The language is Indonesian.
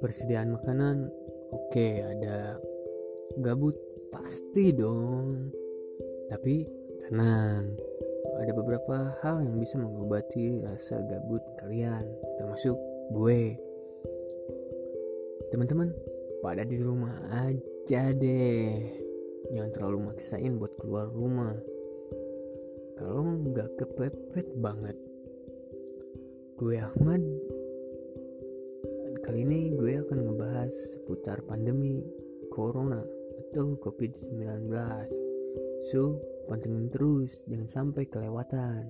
persediaan makanan oke ada gabut pasti dong. Tapi tenang ada beberapa hal yang bisa mengobati rasa gabut kalian termasuk gue. Teman-teman pada di rumah aja deh. Jangan terlalu maksain buat keluar rumah. Kalau nggak kepepet banget. Gue Ahmad kali ini gue akan ngebahas seputar pandemi corona atau covid-19 so pantengin terus jangan sampai kelewatan